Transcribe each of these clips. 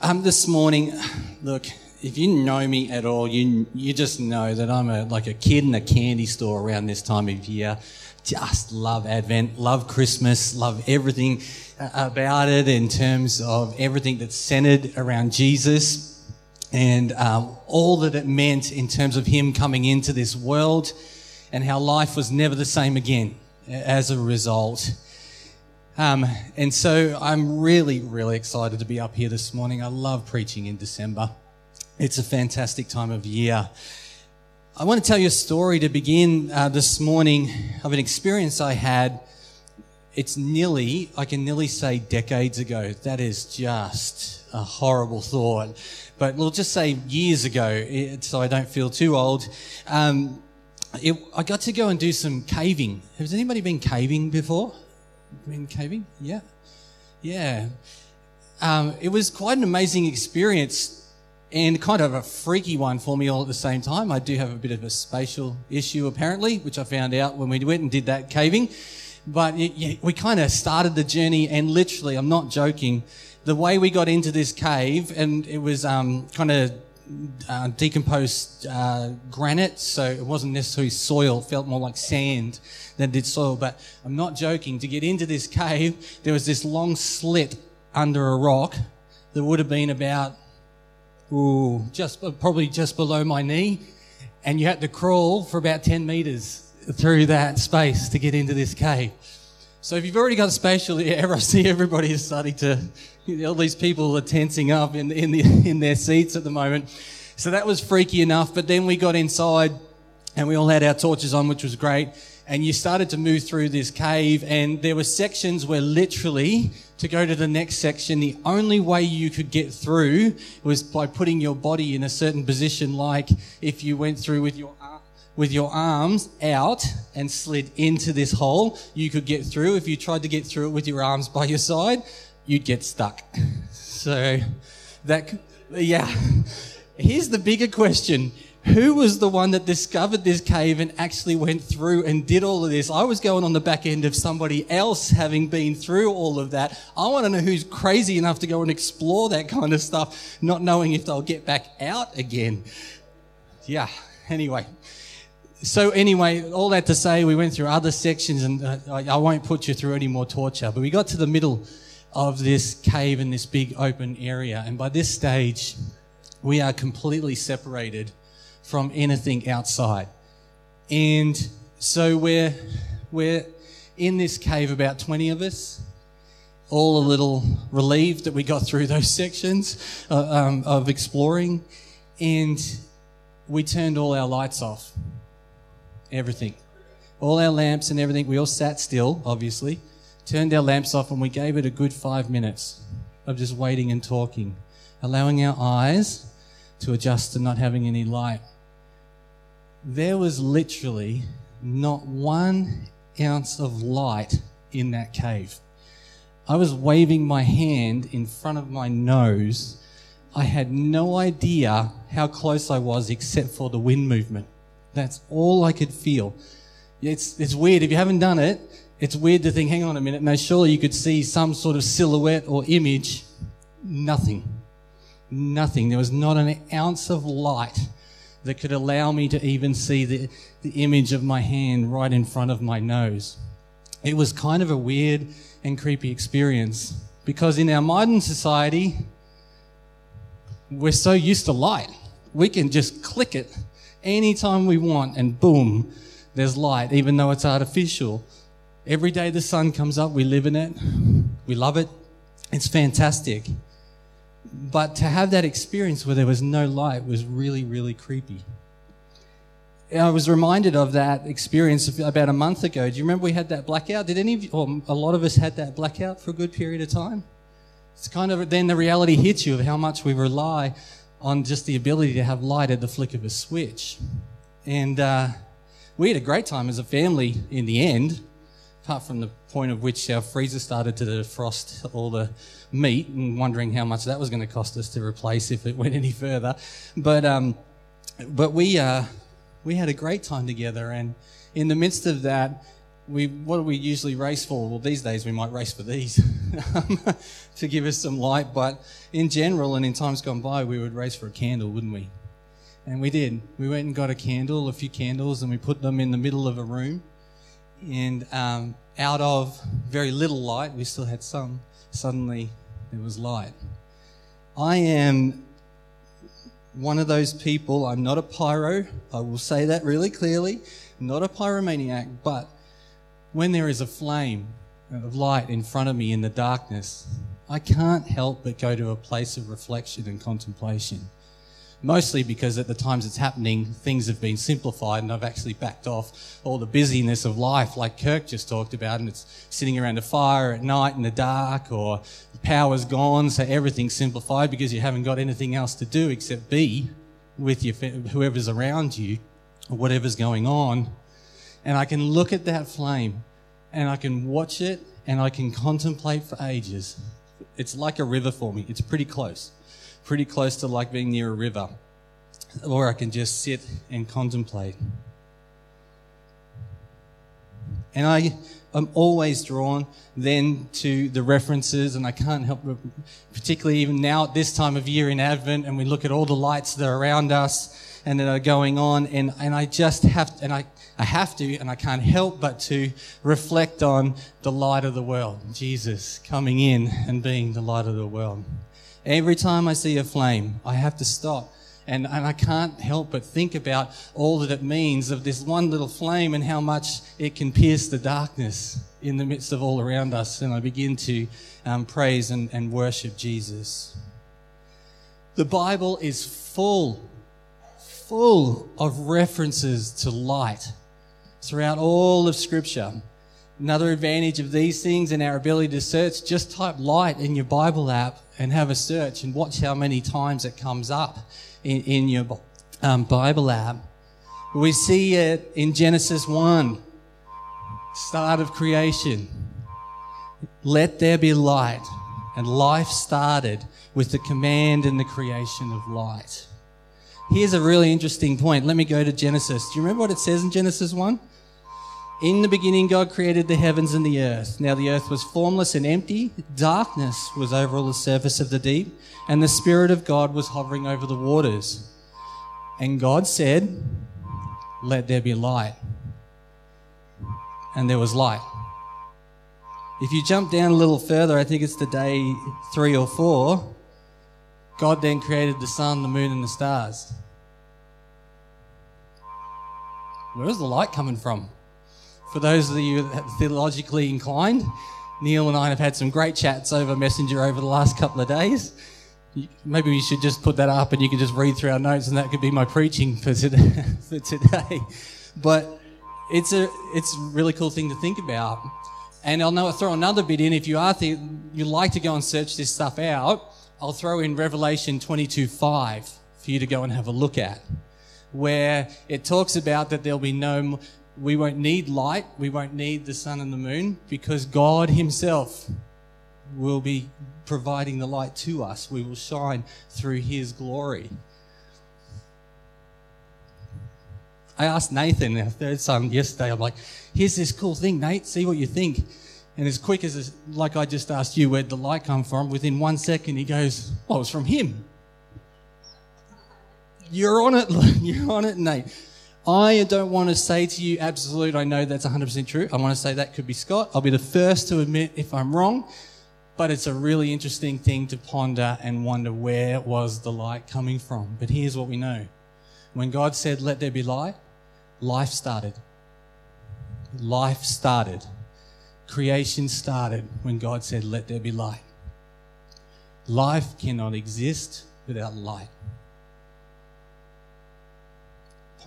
Um, this morning, look, if you know me at all, you you just know that I'm a like a kid in a candy store around this time of year. Just love Advent, love Christmas, love everything uh, about it in terms of everything that's centered around Jesus and um, all that it meant in terms of Him coming into this world and how life was never the same again as a result. Um, and so I'm really, really excited to be up here this morning. I love preaching in December. It's a fantastic time of year. I want to tell you a story to begin uh, this morning of an experience I had. It's nearly, I can nearly say decades ago. That is just a horrible thought. But we'll just say years ago, so I don't feel too old. Um, it, I got to go and do some caving. Has anybody been caving before? Been caving? Yeah. Yeah. Um, it was quite an amazing experience and kind of a freaky one for me all at the same time. I do have a bit of a spatial issue apparently, which I found out when we went and did that caving. But it, yeah, we kind of started the journey, and literally, I'm not joking, the way we got into this cave, and it was um, kind of uh, decomposed uh, granite, so it wasn't necessarily soil. It felt more like sand than did soil. But I'm not joking. To get into this cave, there was this long slit under a rock that would have been about, ooh, just probably just below my knee, and you had to crawl for about 10 meters through that space to get into this cave. So if you've already got a spatial error, I see everybody is starting to, all these people are tensing up in, in, the, in their seats at the moment. So that was freaky enough. But then we got inside and we all had our torches on, which was great. And you started to move through this cave and there were sections where literally to go to the next section, the only way you could get through was by putting your body in a certain position, like if you went through with your with your arms out and slid into this hole, you could get through. If you tried to get through it with your arms by your side, you'd get stuck. So that, yeah. Here's the bigger question. Who was the one that discovered this cave and actually went through and did all of this? I was going on the back end of somebody else having been through all of that. I want to know who's crazy enough to go and explore that kind of stuff, not knowing if they'll get back out again. Yeah, anyway so anyway, all that to say, we went through other sections, and uh, I, I won't put you through any more torture. But we got to the middle of this cave in this big open area, and by this stage, we are completely separated from anything outside. And so we're we're in this cave, about twenty of us, all a little relieved that we got through those sections uh, um, of exploring, and we turned all our lights off everything. All our lamps and everything, we all sat still, obviously, turned our lamps off, and we gave it a good five minutes of just waiting and talking, allowing our eyes to adjust to not having any light. There was literally not one ounce of light in that cave. I was waving my hand in front of my nose. I had no idea how close I was except for the wind movement. That's all I could feel. It's, it's weird. If you haven't done it, it's weird to think, hang on a minute. Now, surely you could see some sort of silhouette or image. Nothing. Nothing. There was not an ounce of light that could allow me to even see the, the image of my hand right in front of my nose. It was kind of a weird and creepy experience because in our modern society, we're so used to light. We can just click it anytime we want, and boom, there's light, even though it's artificial. Every day the sun comes up, we live in it, we love it, it's fantastic. But to have that experience where there was no light was really, really creepy. I was reminded of that experience about a month ago. Do you remember we had that blackout? Did any of you, or a lot of us had that blackout for a good period of time? It's kind of then the reality hits you of how much we rely on just the ability to have light at the flick of a switch. And uh, we had a great time as a family in the end, apart from the point of which our freezer started to defrost all the meat and wondering how much that was going to cost us to replace if it went any further. But, um, but we, uh, we had a great time together. And in the midst of that, we what do we usually race for? Well, these days we might race for these to give us some light, but in general and in times gone by, we would race for a candle, wouldn't we? And we did. We went and got a candle, a few candles, and we put them in the middle of a room. And um, out of very little light, we still had some. Suddenly, there was light. I am one of those people. I'm not a pyro. I will say that really clearly. not a pyromaniac, but when there is a flame of light in front of me in the darkness, I can't help but go to a place of reflection and contemplation. Mostly because at the times it's happening, things have been simplified and I've actually backed off all the busyness of life, like Kirk just talked about, and it's sitting around a fire at night in the dark, or the power's gone, so everything's simplified because you haven't got anything else to do except be with your, whoever's around you, or whatever's going on and I can look at that flame and I can watch it and I can contemplate for ages. It's like a river for me. It's pretty close. Pretty close to like being near a river. Or I can just sit and contemplate. And I am always drawn then to the references, and I can't help but, particularly even now at this time of year in Advent, and we look at all the lights that are around us and that are going on, and, and I just have, and I, I have to, and I can't help but to reflect on the light of the world, Jesus coming in and being the light of the world. Every time I see a flame, I have to stop. And, and I can't help but think about all that it means of this one little flame and how much it can pierce the darkness in the midst of all around us. And I begin to um, praise and, and worship Jesus. The Bible is full, full of references to light throughout all of Scripture. Another advantage of these things and our ability to search, just type light in your Bible app and have a search and watch how many times it comes up in, in your um, Bible app. We see it in Genesis 1, start of creation. Let there be light. And life started with the command and the creation of light. Here's a really interesting point. Let me go to Genesis. Do you remember what it says in Genesis 1? In the beginning, God created the heavens and the earth. Now the earth was formless and empty. Darkness was over all the surface of the deep, and the Spirit of God was hovering over the waters. And God said, Let there be light. And there was light. If you jump down a little further, I think it's the day three or four, God then created the sun, the moon, and the stars. Where's the light coming from? For those of you that are theologically inclined, Neil and I have had some great chats over Messenger over the last couple of days. Maybe we should just put that up and you can just read through our notes and that could be my preaching for today. But it's a, it's a really cool thing to think about. And I'll throw another bit in. If you are the, you like to go and search this stuff out, I'll throw in Revelation 22:5 for you to go and have a look at, where it talks about that there'll be no we won't need light, we won't need the sun and the moon because God Himself will be providing the light to us. We will shine through His glory. I asked Nathan, our third son, yesterday, I'm like, here's this cool thing, Nate, see what you think. And as quick as, like I just asked you, where'd the light come from? Within one second, he goes, well, it's from him. You're on it, you're on it, Nate. I don't want to say to you, absolute, I know that's 100% true. I want to say that could be Scott. I'll be the first to admit if I'm wrong, but it's a really interesting thing to ponder and wonder where was the light coming from. But here's what we know. When God said, let there be light, life started. Life started. Creation started when God said, let there be light. Life cannot exist without light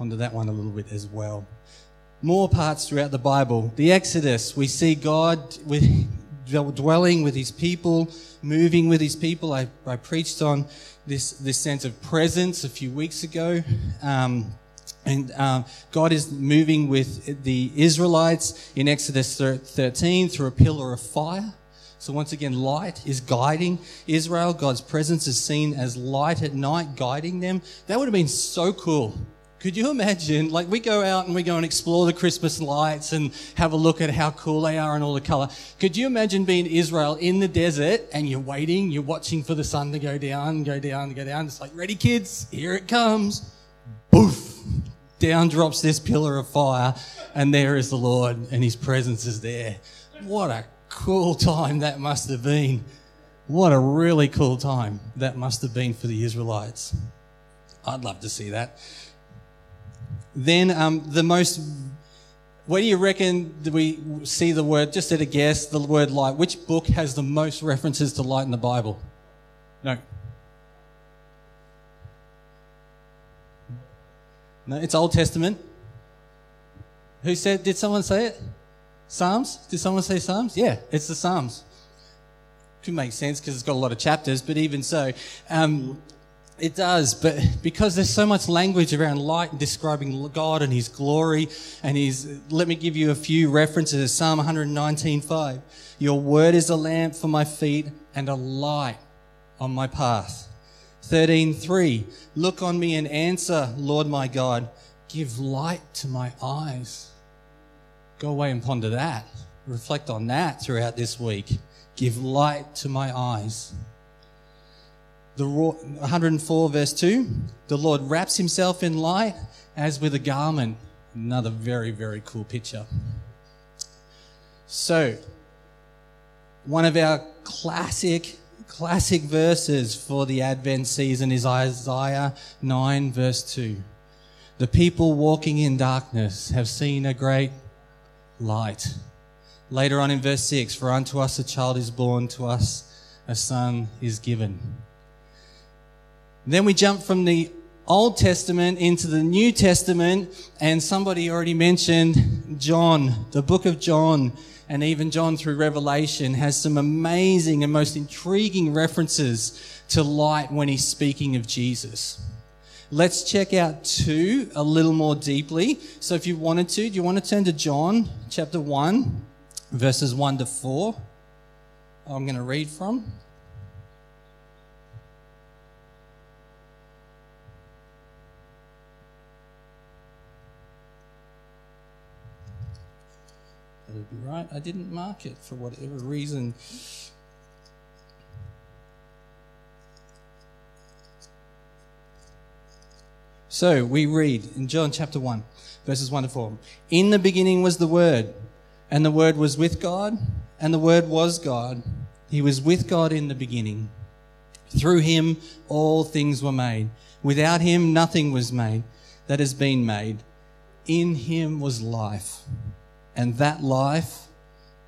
ponder that one a little bit as well. More parts throughout the Bible. The Exodus, we see God with, dwelling with his people, moving with his people. I, I preached on this, this sense of presence a few weeks ago. Um, and um, God is moving with the Israelites in Exodus 13 through a pillar of fire. So once again, light is guiding Israel. God's presence is seen as light at night, guiding them. That would have been so cool Could you imagine? Like, we go out and we go and explore the Christmas lights and have a look at how cool they are and all the color. Could you imagine being Israel in the desert and you're waiting, you're watching for the sun to go down, go down, go down? It's like, ready, kids? Here it comes. Boof! Down drops this pillar of fire, and there is the Lord, and his presence is there. What a cool time that must have been. What a really cool time that must have been for the Israelites. I'd love to see that. Then um, the most, where do you reckon we see the word, just at a guess, the word light? Which book has the most references to light in the Bible? No. No, it's Old Testament. Who said, did someone say it? Psalms? Did someone say Psalms? Yeah, it's the Psalms. Could make sense because it's got a lot of chapters, but even so, um, it does, but because there's so much language around light and describing God and His glory, and His. Let me give you a few references. Psalm 119:5. Your word is a lamp for my feet and a light on my path. 13:3. Look on me and answer, Lord my God. Give light to my eyes. Go away and ponder that. Reflect on that throughout this week. Give light to my eyes. The 104 verse 2, the Lord wraps himself in light as with a garment. Another very, very cool picture. So, one of our classic, classic verses for the Advent season is Isaiah 9 verse 2. The people walking in darkness have seen a great light. Later on in verse 6, for unto us a child is born, to us a son is given. Then we jump from the Old Testament into the New Testament, and somebody already mentioned John, the book of John, and even John through Revelation has some amazing and most intriguing references to light when he's speaking of Jesus. Let's check out two a little more deeply. So, if you wanted to, do you want to turn to John chapter 1, verses 1 to 4? I'm going to read from. Right. I didn't mark it for whatever reason. So we read in John chapter 1, verses 1 to 4. In the beginning was the Word, and the Word was with God, and the Word was God. He was with God in the beginning. Through him all things were made. Without him nothing was made that has been made. In him was life and that life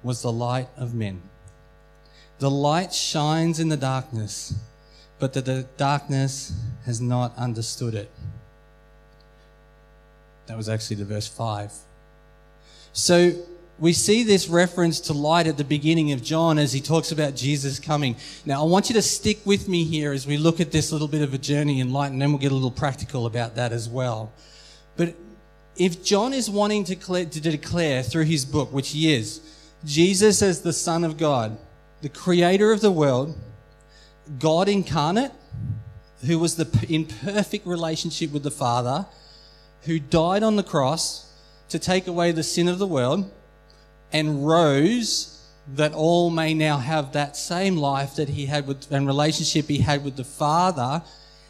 was the light of men. The light shines in the darkness, but the darkness has not understood it. That was actually the verse 5. So we see this reference to light at the beginning of John as he talks about Jesus coming. Now, I want you to stick with me here as we look at this little bit of a journey in light, and then we'll get a little practical about that as well. But if John is wanting to, to declare through his book, which he is, Jesus as the Son of God, the creator of the world, God incarnate, who was the, in perfect relationship with the Father, who died on the cross to take away the sin of the world and rose that all may now have that same life that he had with and relationship he had with the Father.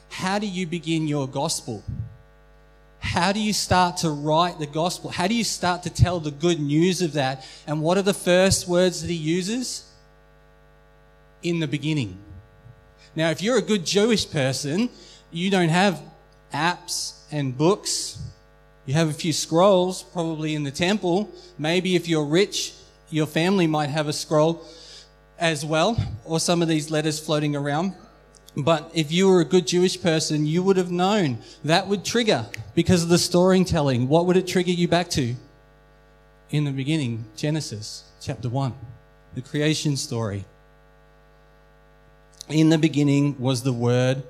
How do you begin your gospel? How do you start to write the gospel? How do you start to tell the good news of that? And what are the first words that he uses? In the beginning. Now, if you're a good Jewish person, you don't have apps and books. You have a few scrolls, probably in the temple. Maybe if you're rich, your family might have a scroll as well, or some of these letters floating around. But if you were a good Jewish person, you would have known that would trigger because of the storytelling. What would it trigger you back to? In the beginning, Genesis chapter 1, the creation story. In the beginning was the Word,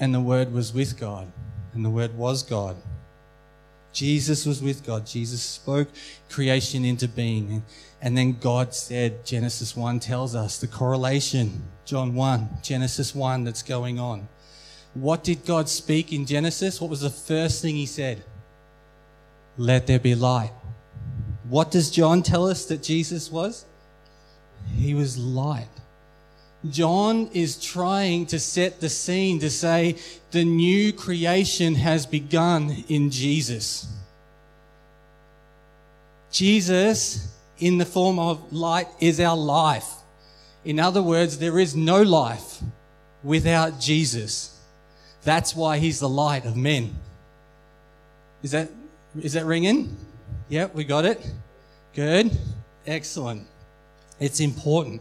and the Word was with God, and the Word was God. Jesus was with God. Jesus spoke creation into being. And then God said, Genesis 1 tells us the correlation, John 1, Genesis 1 that's going on. What did God speak in Genesis? What was the first thing he said? let there be light. What does John tell us that Jesus was? He was light. John is trying to set the scene to say the new creation has begun in Jesus. Jesus, in the form of light, is our life. In other words, there is no life without Jesus. That's why he's the light of men. Is that, is that ringing? Yep, we got it. Good. Excellent. It's important.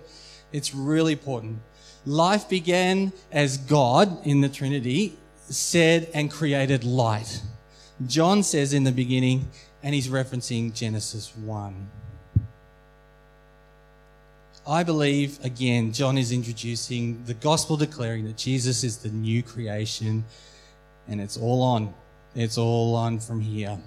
It's really important. Life began as God in the Trinity said and created light. John says in the beginning, and he's referencing Genesis 1. I believe, again, John is introducing the gospel declaring that Jesus is the new creation, and it's all on. It's all on from here.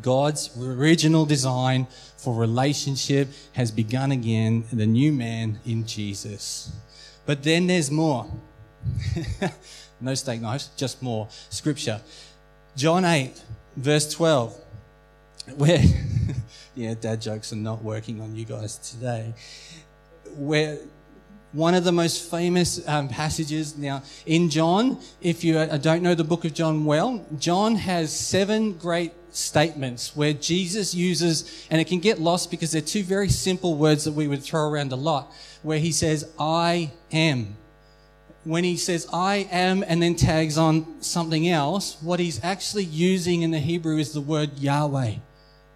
God's original design for relationship has begun again, the new man in Jesus. But then there's more. no steak knives, just more. Scripture. John 8, verse 12. Where, yeah, dad jokes are not working on you guys today. Where one of the most famous um, passages now in John, if you uh, don't know the book of John well, John has seven great statements where Jesus uses, and it can get lost because they're two very simple words that we would throw around a lot, where he says, I am. When he says, I am, and then tags on something else, what he's actually using in the Hebrew is the word Yahweh.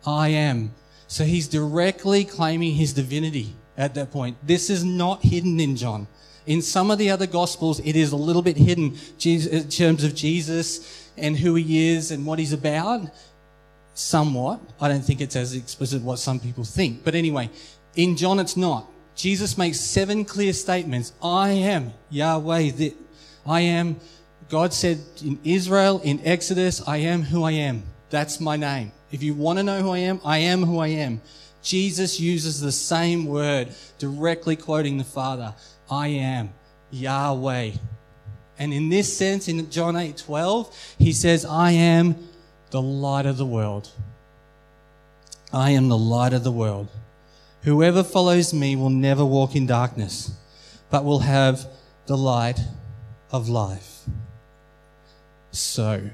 I am. So he's directly claiming his divinity at that point. This is not hidden in John. In some of the other gospels, it is a little bit hidden in terms of Jesus and who he is and what he's about somewhat. I don't think it's as explicit what some people think. But anyway, in John, it's not. Jesus makes seven clear statements. I am Yahweh. I am. God said in Israel, in Exodus, I am who I am. That's my name. If you want to know who I am, I am who I am. Jesus uses the same word, directly quoting the Father. I am Yahweh. And in this sense, in John 8 12, he says, I am the light of the world. I am the light of the world. Whoever follows me will never walk in darkness, but will have the light of life. So,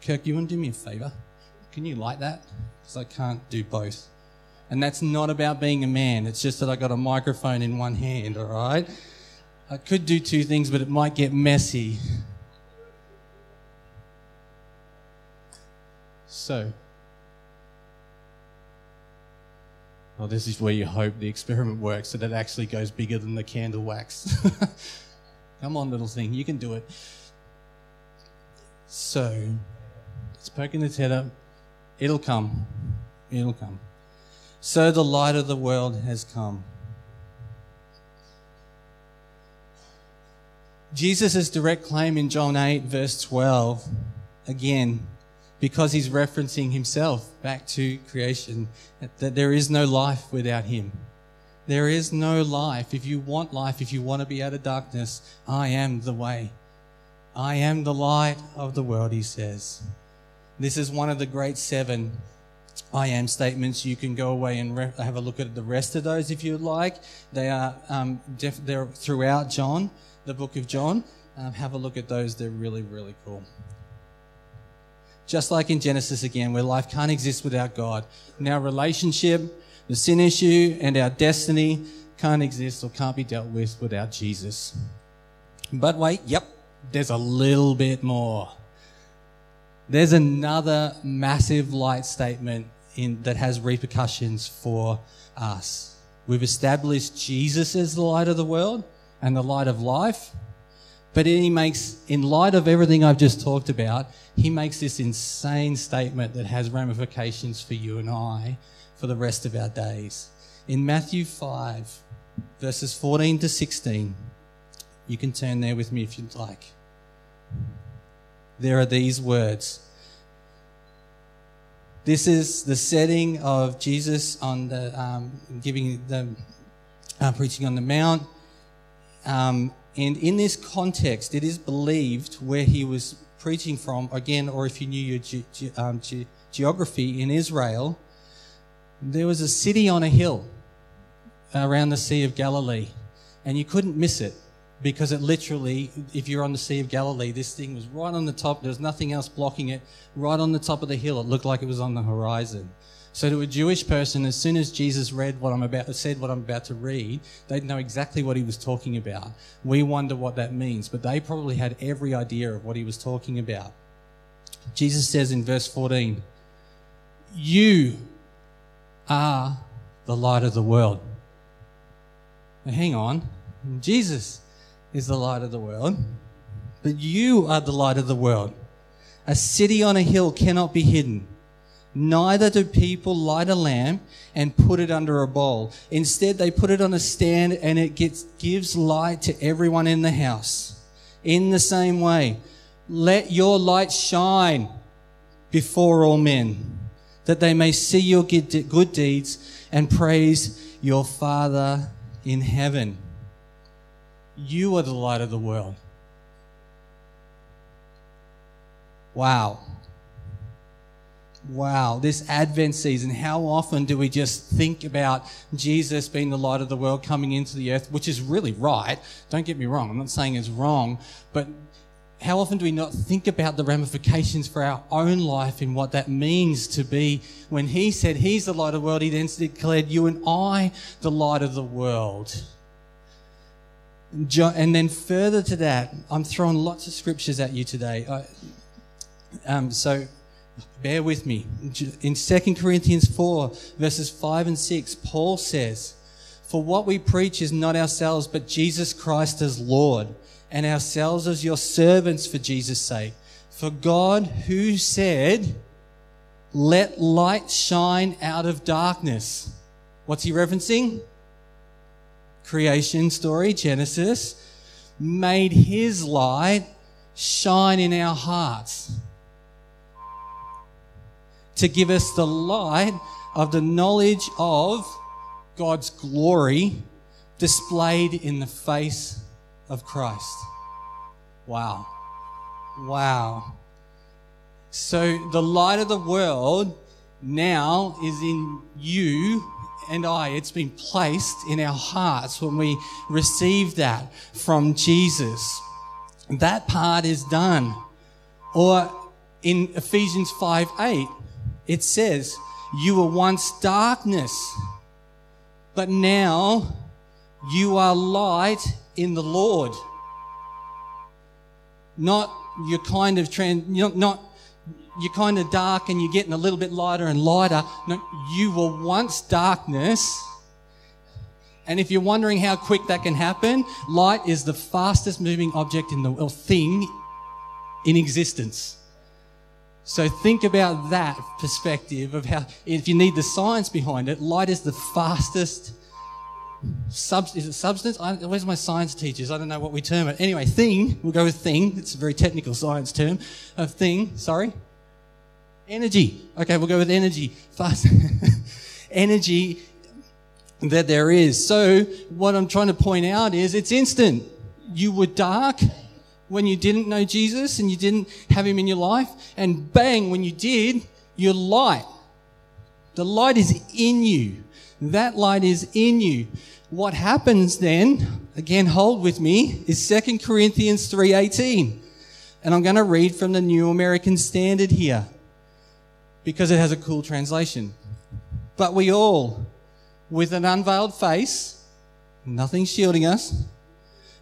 Kirk, you want to do me a favor? Can you light that? Because I can't do both. And that's not about being a man, it's just that I got a microphone in one hand, all right? I could do two things, but it might get messy. So, well, this is where you hope the experiment works, that it actually goes bigger than the candle wax. Come on, little thing, you can do it. So, it's poking its head up. It'll come. It'll come. So the light of the world has come. Jesus' direct claim in John 8, verse 12, again, because he's referencing himself back to creation, that there is no life without him. There is no life. If you want life, if you want to be out of darkness, I am the way. I am the light of the world, he says. This is one of the great seven I am statements. You can go away and re- have a look at the rest of those if you'd like. They are um, def- they're throughout John, the book of John. Um, have a look at those. They're really, really cool. Just like in Genesis again, where life can't exist without God. And our relationship, the sin issue, and our destiny can't exist or can't be dealt with without Jesus. But wait, yep, there's a little bit more. There's another massive light statement in, that has repercussions for us. We've established Jesus as the light of the world and the light of life. But he makes, in light of everything I've just talked about, he makes this insane statement that has ramifications for you and I for the rest of our days. In Matthew 5, verses 14 to 16, you can turn there with me if you'd like. There are these words. This is the setting of Jesus on the um, giving the uh, preaching on the Mount. Um, and in this context, it is believed where he was preaching from, again, or if you knew your ge- ge- um, ge- geography in Israel, there was a city on a hill around the Sea of Galilee, and you couldn't miss it because it literally, if you're on the Sea of Galilee, this thing was right on the top. There was nothing else blocking it. Right on the top of the hill, it looked like it was on the horizon. So to a Jewish person, as soon as Jesus read what I'm about, said what I'm about to read, they'd know exactly what he was talking about. We wonder what that means, but they probably had every idea of what he was talking about. Jesus says in verse 14, "You are the light of the world." Now, hang on, Jesus is the light of the world, but you are the light of the world. A city on a hill cannot be hidden. Neither do people light a lamp and put it under a bowl. Instead, they put it on a stand and it gets, gives light to everyone in the house. In the same way, let your light shine before all men, that they may see your good deeds and praise your Father in heaven. You are the light of the world. Wow. Wow, this Advent season, how often do we just think about Jesus being the light of the world coming into the earth, which is really right. Don't get me wrong, I'm not saying it's wrong, but how often do we not think about the ramifications for our own life and what that means to be when he said he's the light of the world, he then declared you and I the light of the world. And then further to that, I'm throwing lots of scriptures at you today. Um, so bear with me. In 2 Corinthians 4, verses 5 and 6, Paul says, For what we preach is not ourselves, but Jesus Christ as Lord, and ourselves as your servants for Jesus' sake. For God, who said, Let light shine out of darkness. What's he referencing? Creation story, Genesis, made his light shine in our hearts to give us the light of the knowledge of God's glory displayed in the face of Christ. Wow. Wow. So the light of the world now is in you and I. It's been placed in our hearts when we receive that from Jesus. That part is done. Or in Ephesians 5 8, it says, You were once darkness, but now you are light in the Lord. Not you're kind of trans, not you're kind of dark and you're getting a little bit lighter and lighter. No, you were once darkness. And if you're wondering how quick that can happen, light is the fastest moving object in the or thing in existence. So think about that perspective of how, if you need the science behind it, light is the fastest sub, is it substance? I, where's my science teachers? I don't know what we term it. Anyway, thing, we'll go with thing. It's a very technical science term. A thing, sorry. Energy. Okay, we'll go with energy. Fast. energy that there is. So what I'm trying to point out is it's instant. You were dark when you didn't know Jesus and you didn't have him in your life, and bang, when you did, you're light. The light is in you. That light is in you. What happens then, again, hold with me, is 2 Corinthians 3.18. And I'm going to read from the New American Standard here because it has a cool translation. But we all, with an unveiled face, nothing shielding us,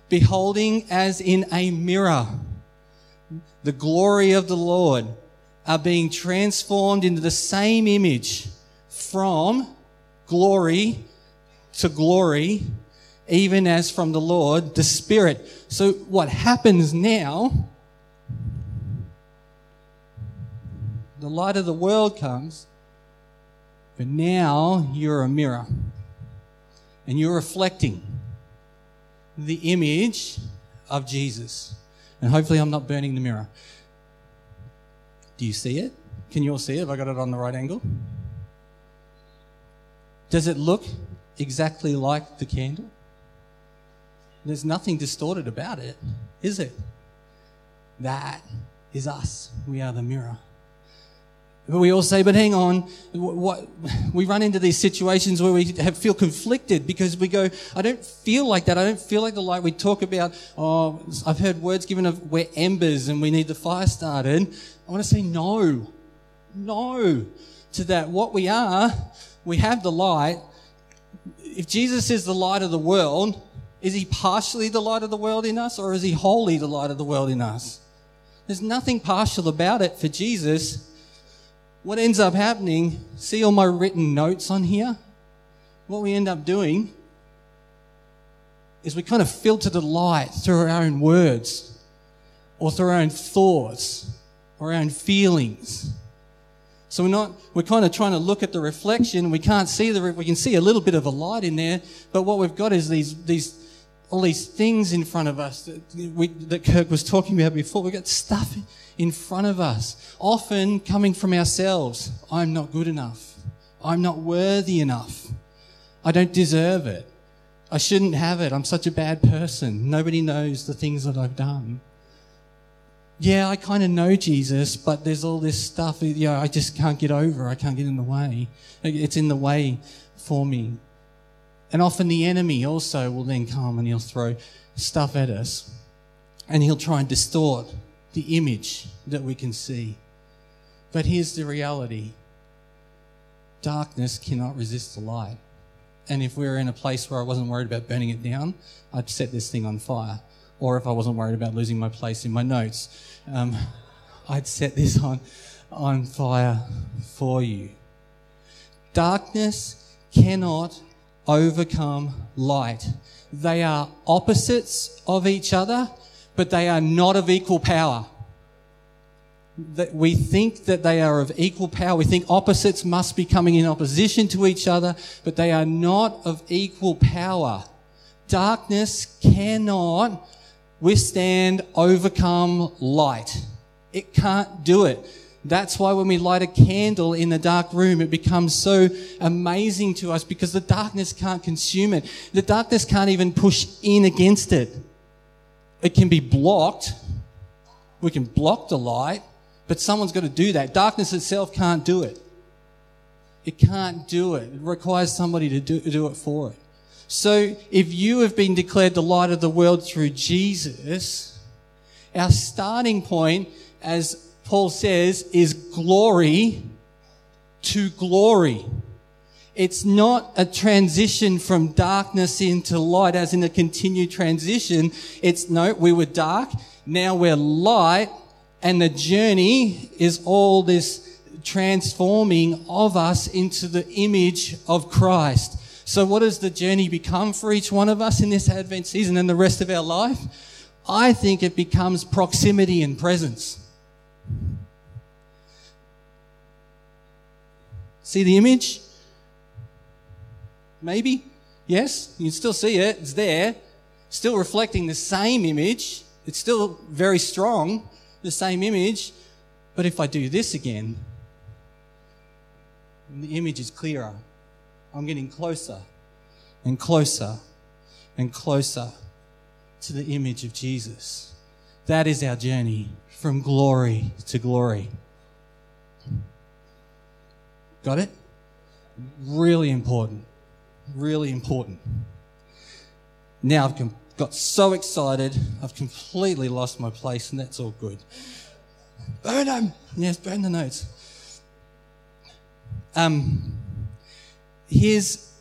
beholding as in a mirror the glory of the Lord, are being transformed into the same image from glory to glory, even as from the Lord, the Spirit. So, what happens now, the light of the world comes, but now you're a mirror and you're reflecting the image of Jesus. And hopefully, I'm not burning the mirror. Do you see it? Can you all see it? Have I got it on the right angle? Does it look exactly like the candle? There's nothing distorted about it, is it? That is us. We are the mirror. But we all say, but hang on, what, we run into these situations where we have, feel conflicted because we go, I don't feel like that. I don't feel like the light. We talk about, oh, I've heard words given of we're embers and we need the fire started. I want to say no, no to that. What we are, we have the light. If Jesus is the light of the world, is he partially the light of the world in us or is he wholly the light of the world in us? There's nothing partial about it for Jesus what ends up happening, see all my written notes on here? What we end up doing is we kind of filter the light through our own words or through our own thoughts or our own feelings. So we're not, we're kind of trying to look at the reflection. We can't see the, we can see a little bit of a light in there, but what we've got is these, these, all these things in front of us that, we, that Kirk was talking about before. We've got stuff in front of us, often coming from ourselves. I'm not good enough. I'm not worthy enough. I don't deserve it. I shouldn't have it. I'm such a bad person. Nobody knows the things that I've done. Yeah, I kind of know Jesus, but there's all this stuff, you know, I just can't get over. I can't get in the way. It's in the way for me. And often the enemy also will then come and he'll throw stuff at us and he'll try and distort the image that we can see. But here's the reality darkness cannot resist the light. And if we were in a place where I wasn't worried about burning it down, I'd set this thing on fire. Or if I wasn't worried about losing my place in my notes, um, I'd set this on, on fire for you. Darkness cannot overcome light. They are opposites of each other, but they are not of equal power. That we think that they are of equal power. We think opposites must be coming in opposition to each other, but they are not of equal power. Darkness cannot withstand, overcome light. It can't do it. That's why when we light a candle in the dark room, it becomes so amazing to us because the darkness can't consume it. The darkness can't even push in against it. It can be blocked. We can block the light, but someone's got to do that. Darkness itself can't do it. It can't do it. It requires somebody to do, do it for it. So if you have been declared the light of the world through Jesus, our starting point, as Paul says, is glory to glory. It's not a transition from darkness into light, as in a continued transition. It's no, we were dark, now we're light, and the journey is all this transforming of us into the image of Christ. So, what does the journey become for each one of us in this Advent season and the rest of our life? I think it becomes proximity and presence. See the image? Maybe? Yes? You can still see it. It's there. Still reflecting the same image. It's still very strong, the same image. But if I do this again, the image is clearer. I'm getting closer and closer and closer to the image of Jesus. That is our journey from glory to glory. Got it? Really important really important. Now I've got so excited, I've completely lost my place, and that's all good. Burn them! Yes, burn the notes. Um, here's,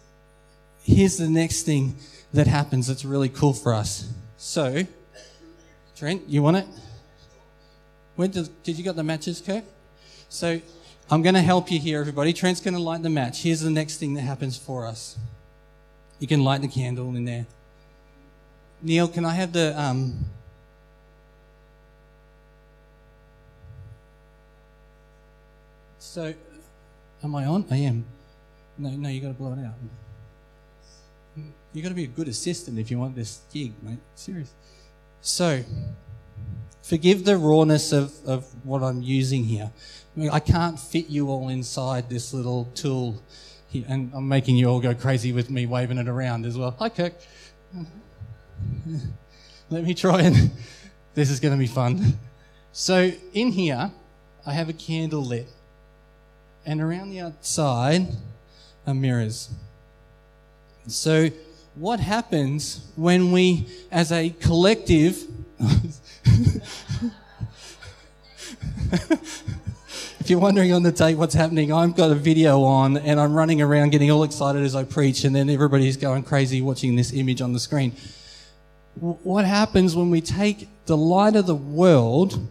here's the next thing that happens that's really cool for us. So, Trent, you want it? When did, did you got the matches, Kirk? So, I'm going to help you here, everybody. Trent's going to light the match. Here's the next thing that happens for us. You can light the candle in there. Neil, can I have the um, So, am I on? I am. No, no, you got to blow it out. You got to be a good assistant if you want this gig, mate. Serious. So, forgive the rawness of, of what I'm using here. I, mean, I can't fit you all inside this little tool and I'm making you all go crazy with me waving it around as well. Hi, Kirk. Let me try and this is going to be fun. So in here, I have a candle lit, and around the outside are mirrors. So, what happens when we, as a collective, if you're wondering on the date what's happening, I've got a video on and I'm running around getting all excited as I preach, and then everybody's going crazy watching this image on the screen. What happens when we take the light of the world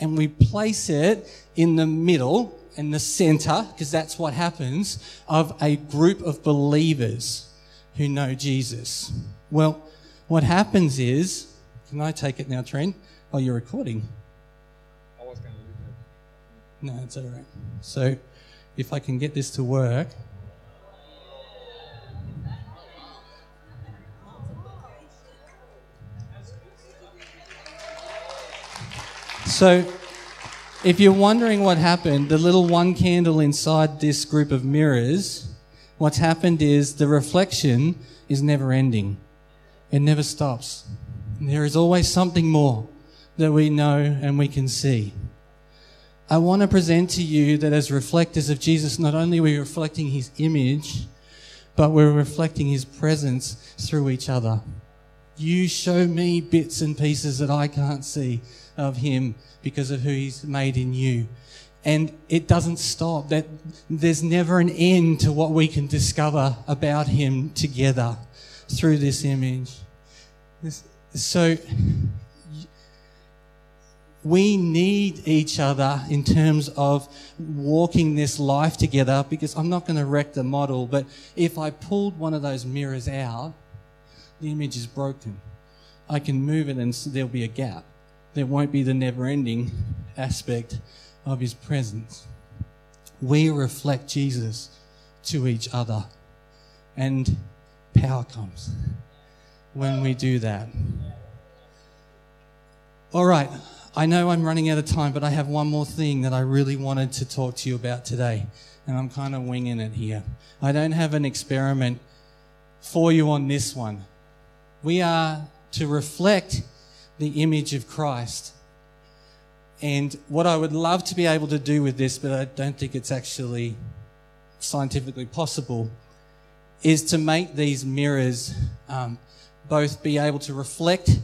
and we place it in the middle in the center, because that's what happens, of a group of believers who know Jesus? Well, what happens is, can I take it now, Trent? Oh, you're recording. I was going to leave it. No, it's all right. So, if I can get this to work. So, if you're wondering what happened, the little one candle inside this group of mirrors, what's happened is the reflection is never ending. It never stops. There is always something more that we know and we can see. I want to present to you that as reflectors of Jesus, not only are we reflecting his image, but we're reflecting his presence through each other. You show me bits and pieces that I can't see of him because of who he's made in you. And it doesn't stop. That there's never an end to what we can discover about him together through this image. So we need each other in terms of walking this life together because I'm not going to wreck the model, but if I pulled one of those mirrors out, the image is broken. I can move it and there'll be a gap. There won't be the never ending aspect of his presence. We reflect Jesus to each other, and power comes when we do that. All right, I know I'm running out of time, but I have one more thing that I really wanted to talk to you about today, and I'm kind of winging it here. I don't have an experiment for you on this one. We are to reflect the image of Christ. And what I would love to be able to do with this, but I don't think it's actually scientifically possible, is to make these mirrors um, both be able to reflect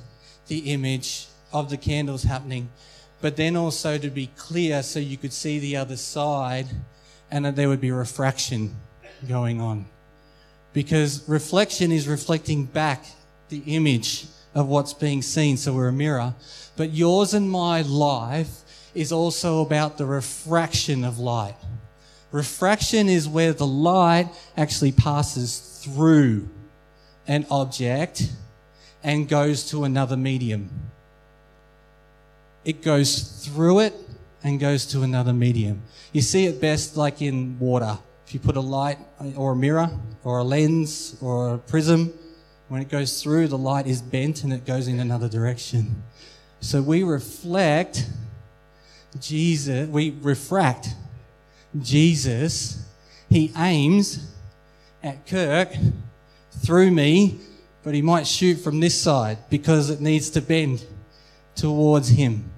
the image of the candles happening, but then also to be clear so you could see the other side and that there would be refraction going on. Because reflection is reflecting back the image of what's being seen, so we're a mirror. But yours and my life is also about the refraction of light. Refraction is where the light actually passes through an object and goes to another medium. It goes through it and goes to another medium. You see it best like in water. If you put a light or a mirror or a lens or a prism, when it goes through, the light is bent and it goes in another direction. So we reflect Jesus, we refract Jesus. He aims at Kirk through me, but he might shoot from this side because it needs to bend towards him.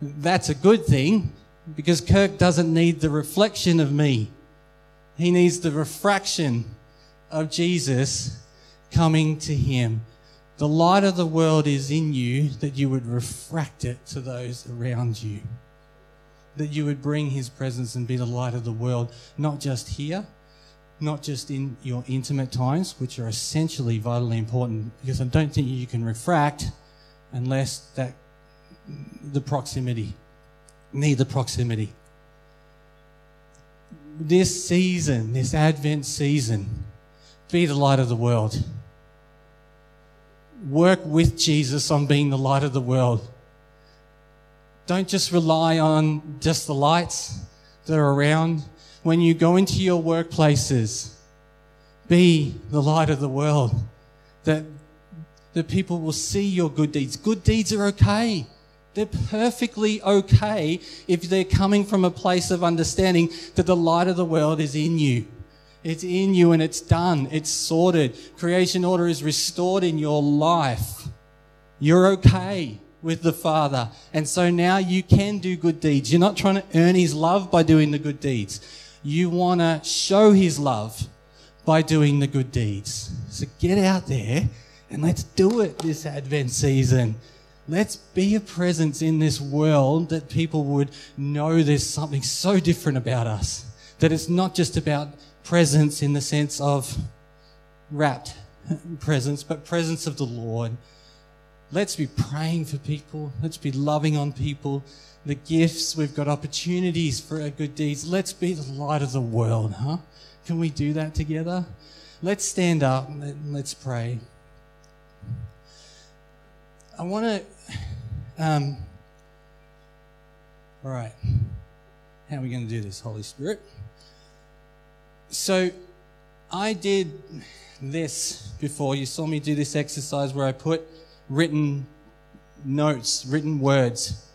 That's a good thing because Kirk doesn't need the reflection of me. He needs the refraction of Jesus coming to Him. The light of the world is in you that you would refract it to those around you. That you would bring His presence and be the light of the world, not just here, not just in your intimate times, which are essentially vitally important, because I don't think you can refract unless that the proximity, need the proximity. This season, this Advent season, be the light of the world work with Jesus on being the light of the world. Don't just rely on just the lights that are around. When you go into your workplaces, be the light of the world. That the people will see your good deeds. Good deeds are okay. They're perfectly okay if they're coming from a place of understanding that the light of the world is in you. It's in you and it's done. It's sorted. Creation order is restored in your life. You're okay. with the Father. And so now you can do good deeds. You're not trying to earn His love by doing the good deeds. You want to show His love by doing the good deeds. So get out there and let's do it this Advent season. Let's be a presence in this world that people would know there's something so different about us. That it's not just about presence in the sense of wrapped presence, but presence of the Lord. Let's be praying for people. Let's be loving on people. The gifts, we've got opportunities for our good deeds. Let's be the light of the world, huh? Can we do that together? Let's stand up and let's pray. I want to. Um, all right. How are we going to do this, Holy Spirit? So, I did this before. You saw me do this exercise where I put written notes, written words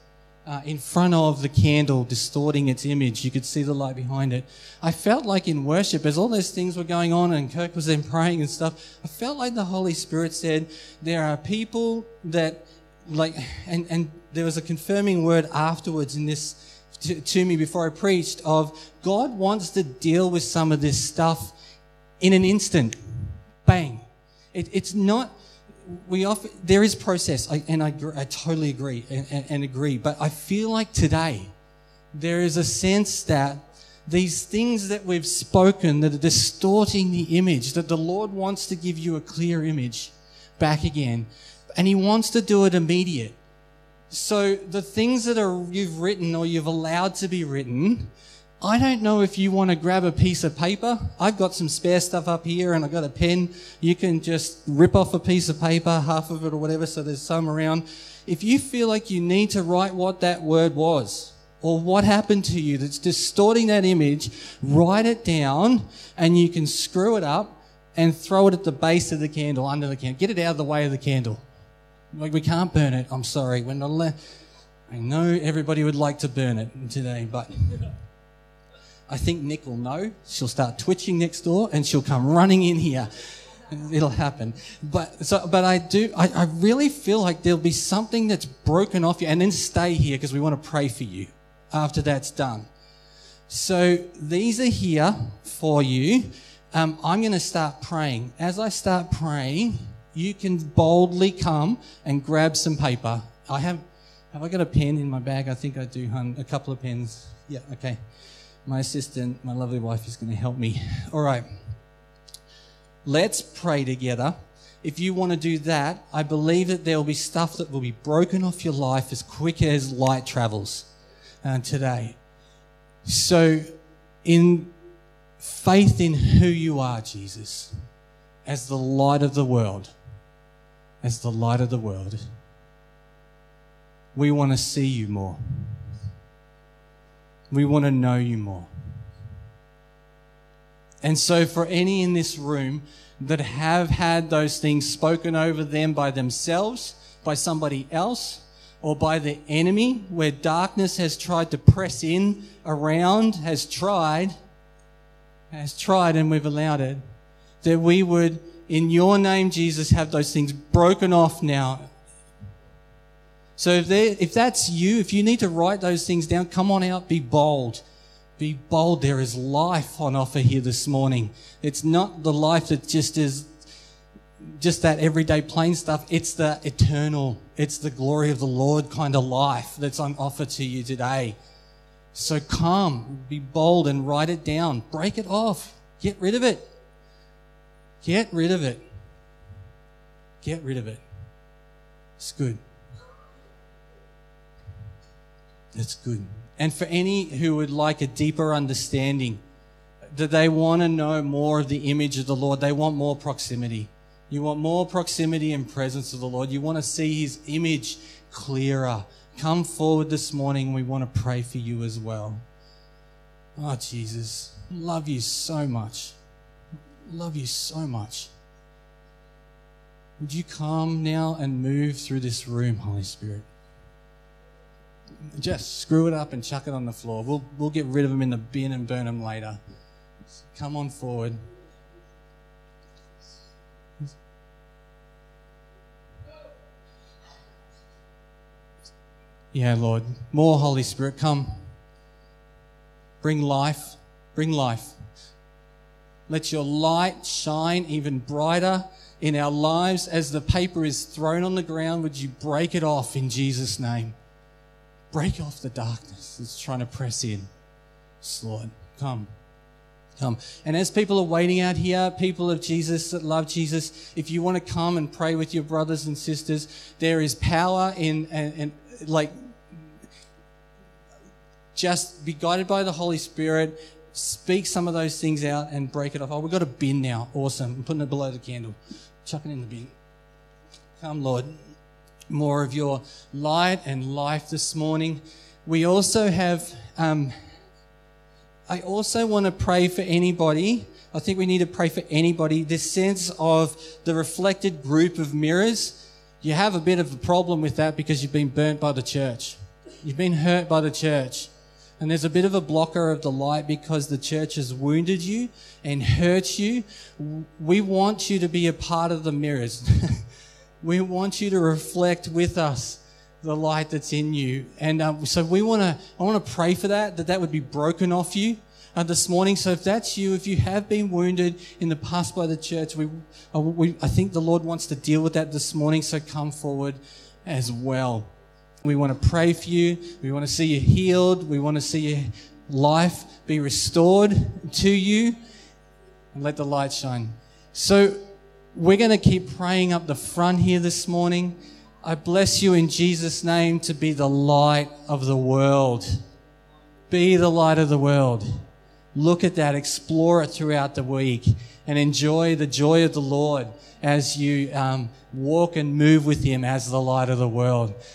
uh, in front of the candle, distorting its image. You could see the light behind it. I felt like in worship, as all those things were going on and Kirk was then praying and stuff, I felt like the Holy Spirit said, There are people that, like, and, and there was a confirming word afterwards in this to, to me before I preached of God wants to deal with some of this stuff in an instant. Bang. It, it's not we often there is process, and I, I totally agree and, and, and agree. But I feel like today there is a sense that these things that we've spoken that are distorting the image, that the Lord wants to give you a clear image back again, and He wants to do it immediate. So the things that are you've written or you've allowed to be written, I don't know if you want to grab a piece of paper. I've got some spare stuff up here and I've got a pen. You can just rip off a piece of paper, half of it or whatever, so there's some around. If you feel like you need to write what that word was or what happened to you that's distorting that image, write it down and you can screw it up and throw it at the base of the candle, under the candle. Get it out of the way of the candle. Like we can't burn it. I'm sorry. We're not allowed. I know everybody would like to burn it today, but I think Nick will know. She'll start twitching next door and she'll come running in here. It'll happen. But so, but I do. I, I really feel like there'll be something that's broken off you, and then stay here because we want to pray for you after that's done. So these are here for you. Um, I'm going to start praying. As I start praying, you can boldly come and grab some paper. I have. Have I got a pen in my bag? I think I do, hun. A couple of pens. Yeah. Okay my assistant, my lovely wife, is going to help me. All right. Let's pray together. If you want to do that, I believe that there will be stuff that will be broken off your life as quick as light travels uh, today. So, in faith in who you are, Jesus, as the light of the world, as the light of the world, we want to see you more. We want to know you more. And so, for any in this room that have had those things spoken over them by themselves, by somebody else, or by the enemy, where darkness has tried to press in around, has tried, has tried, and we've allowed it, that we would, in your name, Jesus, have those things broken off now so if, if that's you, if you need to write those things down, come on out, be bold. Be bold. There is life on offer here this morning. It's not the life that just is just that everyday plain stuff. It's the eternal, it's the glory of the Lord kind of life that's on offer to you today. So come, be bold and write it down. Break it off. Get rid of it. Get rid of it. Get rid of it. It's good. That's good. And for any who would like a deeper understanding, that they want to know more of the image of the Lord, they want more proximity. You want more proximity and presence of the Lord. You want to see his image clearer. Come forward this morning. We want to pray for you as well. Oh, Jesus, love you so much. Love you so much. Would you come now and move through this room, Holy Spirit? Just screw it up and chuck it on the floor. We'll, we'll get rid of them in the bin and burn them later. Come on forward. Yeah, Lord. More Holy Spirit, come. Bring life. Bring life. Let your light shine even brighter in our lives as the paper is thrown on the ground. Would you break it off in Jesus' name? Break off the darkness that's trying to press in. Lord, come. Come. And as people are waiting out here, people of Jesus that love Jesus, if you want to come and pray with your brothers and sisters, there is power in, and, and like, just be guided by the Holy Spirit speak some of those things out and break it off. Oh, we've got a bin now. Awesome. I'm putting it below the candle. Chuck it in the bin. Come, Lord. More of your light and life this morning. We also have, um, I also want to pray for anybody. I think we need to pray for anybody. This sense of the reflected group of mirrors. You have a bit of a problem with that because you've been burnt by the church. You've been hurt by the church. And there's a bit of a blocker of the light because the church has wounded you and hurt you. We want you to be a part of the mirrors. we want you to reflect with us the light that's in you. And um, so we want to, I want to pray for that, that that would be broken off you. Uh, this morning. So if that's you, if you have been wounded in the past by the church, we, uh, we, I think the Lord wants to deal with that this morning. So come forward as well. We want to pray for you. We want to see you healed. We want to see your life be restored to you. And let the light shine. So we're going to keep praying up the front here this morning. I bless you in Jesus' name to be the light of the world. Be the light of the world. Look at that, explore it throughout the week, and enjoy the joy of the Lord as you um, walk and move with Him as the light of the world.